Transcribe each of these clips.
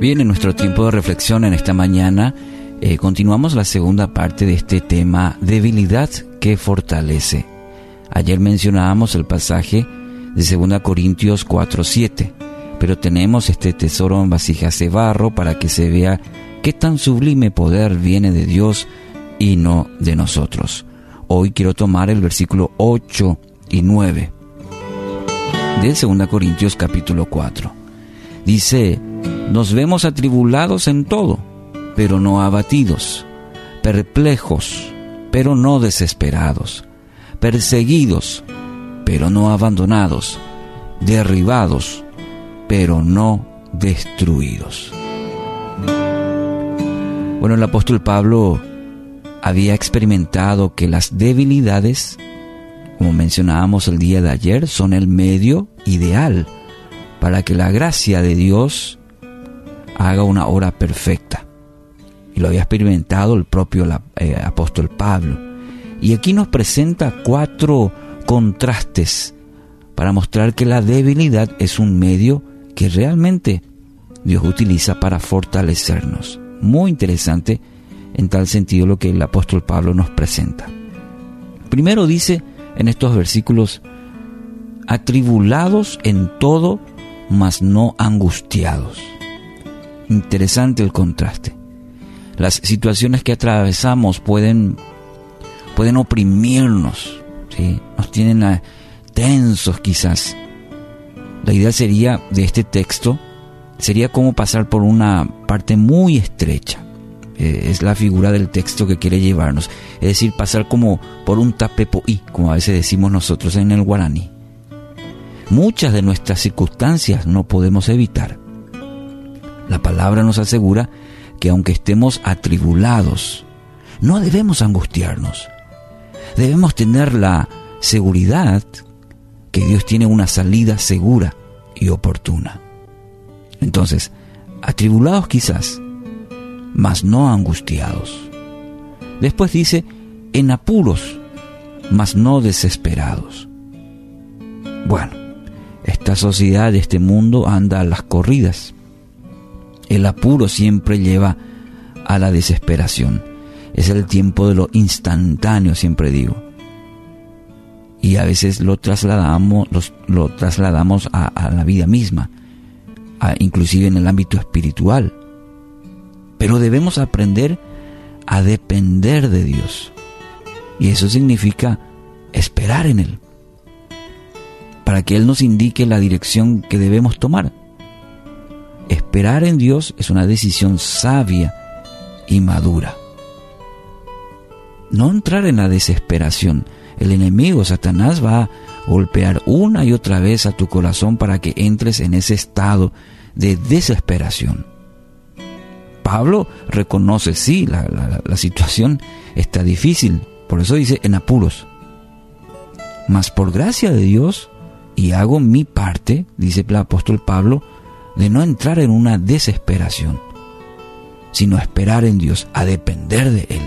Bien, en nuestro tiempo de reflexión en esta mañana, eh, continuamos la segunda parte de este tema, debilidad que fortalece. Ayer mencionábamos el pasaje de 2 Corintios 4:7, pero tenemos este tesoro en vasijas de barro para que se vea qué tan sublime poder viene de Dios y no de nosotros. Hoy quiero tomar el versículo 8 y 9 de 2 Corintios capítulo 4. Dice, nos vemos atribulados en todo, pero no abatidos, perplejos, pero no desesperados, perseguidos, pero no abandonados, derribados, pero no destruidos. Bueno, el apóstol Pablo había experimentado que las debilidades, como mencionábamos el día de ayer, son el medio ideal para que la gracia de Dios haga una obra perfecta. Y lo había experimentado el propio eh, apóstol Pablo. Y aquí nos presenta cuatro contrastes para mostrar que la debilidad es un medio que realmente Dios utiliza para fortalecernos. Muy interesante en tal sentido lo que el apóstol Pablo nos presenta. Primero dice en estos versículos, atribulados en todo, mas no angustiados. Interesante el contraste. Las situaciones que atravesamos pueden, pueden oprimirnos, ¿sí? nos tienen tensos quizás. La idea sería de este texto, sería como pasar por una parte muy estrecha. Eh, es la figura del texto que quiere llevarnos. Es decir, pasar como por un tapepoí, como a veces decimos nosotros en el guaraní muchas de nuestras circunstancias no podemos evitar. La palabra nos asegura que aunque estemos atribulados, no debemos angustiarnos. Debemos tener la seguridad que Dios tiene una salida segura y oportuna. Entonces, atribulados quizás, mas no angustiados. Después dice, en apuros, mas no desesperados. Bueno, esta sociedad, este mundo anda a las corridas. El apuro siempre lleva a la desesperación. Es el tiempo de lo instantáneo, siempre digo. Y a veces lo trasladamos, lo trasladamos a, la vida misma, inclusive en el ámbito espiritual. Pero debemos aprender a depender de Dios. Y eso significa esperar en Él para que Él nos indique la dirección que debemos tomar. Esperar en Dios es una decisión sabia y madura. No entrar en la desesperación. El enemigo, Satanás, va a golpear una y otra vez a tu corazón para que entres en ese estado de desesperación. Pablo reconoce, sí, la, la situación está difícil, por eso dice en apuros. Mas por gracia de Dios, y hago mi parte, dice el apóstol Pablo, de no entrar en una desesperación, sino esperar en Dios, a depender de Él.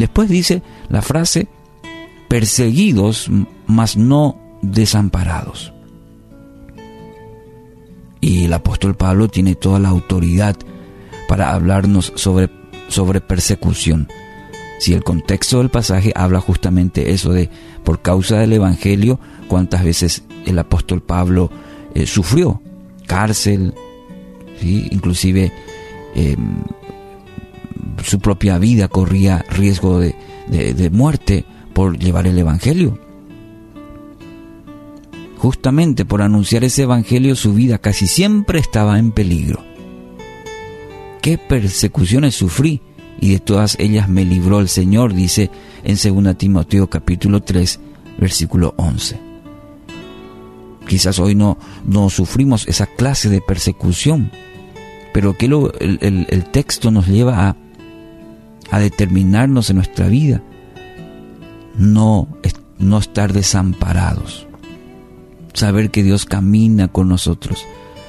Después dice la frase, perseguidos, mas no desamparados. Y el apóstol Pablo tiene toda la autoridad para hablarnos sobre, sobre persecución si el contexto del pasaje habla justamente eso de por causa del Evangelio, cuántas veces el apóstol Pablo eh, sufrió cárcel, inclusive em, su propia vida corría riesgo de, de muerte por llevar el Evangelio. Justamente por anunciar ese Evangelio su vida casi siempre estaba en peligro. ¿Qué persecuciones sufrí? y de todas ellas me libró el Señor, dice en 2 Timoteo capítulo 3, versículo 11. Quizás hoy no, no sufrimos esa clase de persecución, pero que lo, el, el, texto nos lleva a, a determinarnos en nuestra vida, no, no estar desamparados. saber que Dios camina con nosotros,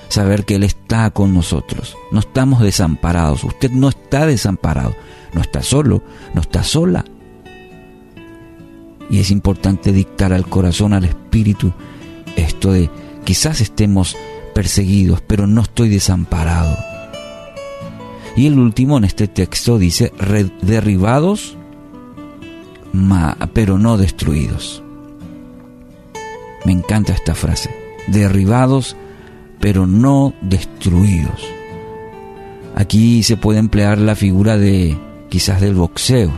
saber que Él está con nosotros. No estamos desamparados, usted no está desamparado, no está solo, no está sola. Y es importante dictar al corazón, al espíritu, esto de quizás estemos perseguidos, pero no estoy desamparado. Y el último en este texto dice, derribados, pero no destruidos. Me encanta esta frase. Derribados, pero no destruidos. Aquí se puede emplear la figura de quizás del boxeo.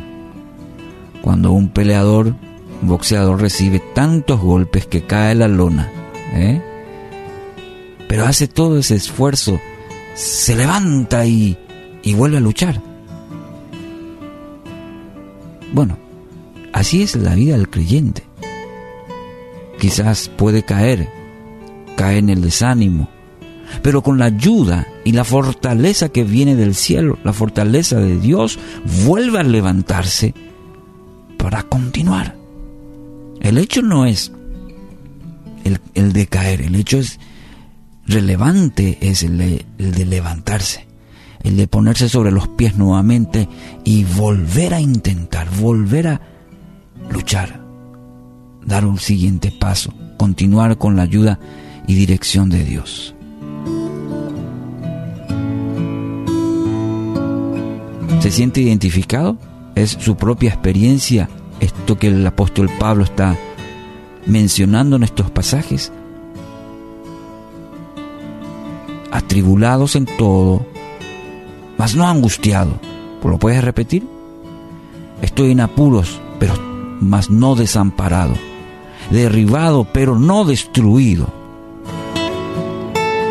Cuando un peleador, un boxeador recibe tantos golpes que cae la lona, ¿eh? pero hace todo ese esfuerzo, se levanta y, y vuelve a luchar. Bueno, así es la vida del creyente quizás puede caer, cae en el desánimo, pero con la ayuda y la fortaleza que viene del cielo, la fortaleza de Dios, vuelve a levantarse para continuar. El hecho no es el, de caer, el hecho es relevante, es el de levantarse, el de ponerse sobre los pies nuevamente y volver a intentar, volver a luchar dar un siguiente paso, continuar con la ayuda y dirección de Dios. ¿Se siente identificado? ¿Es su propia experiencia esto que el apóstol Pablo está mencionando en estos pasajes? Atribulados en todo, mas no angustiado. ¿Lo puedes repetir? Estoy en apuros, pero mas no desamparado derribado pero no destruido.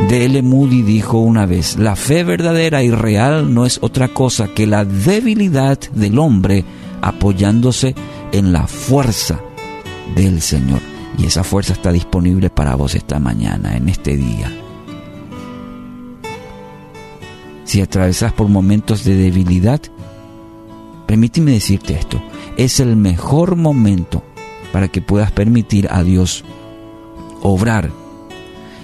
D.L. Moody dijo una vez, la fe verdadera y real no es otra cosa que la debilidad del hombre apoyándose en la fuerza del Señor. Y esa fuerza está disponible para vos esta mañana, en este día. Si atravesas por momentos de debilidad, permíteme decirte esto, es el mejor momento para que puedas permitir a Dios obrar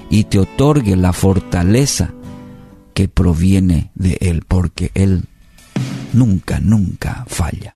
y te otorgue la fortaleza que proviene de Él, porque Él nunca, nunca falla.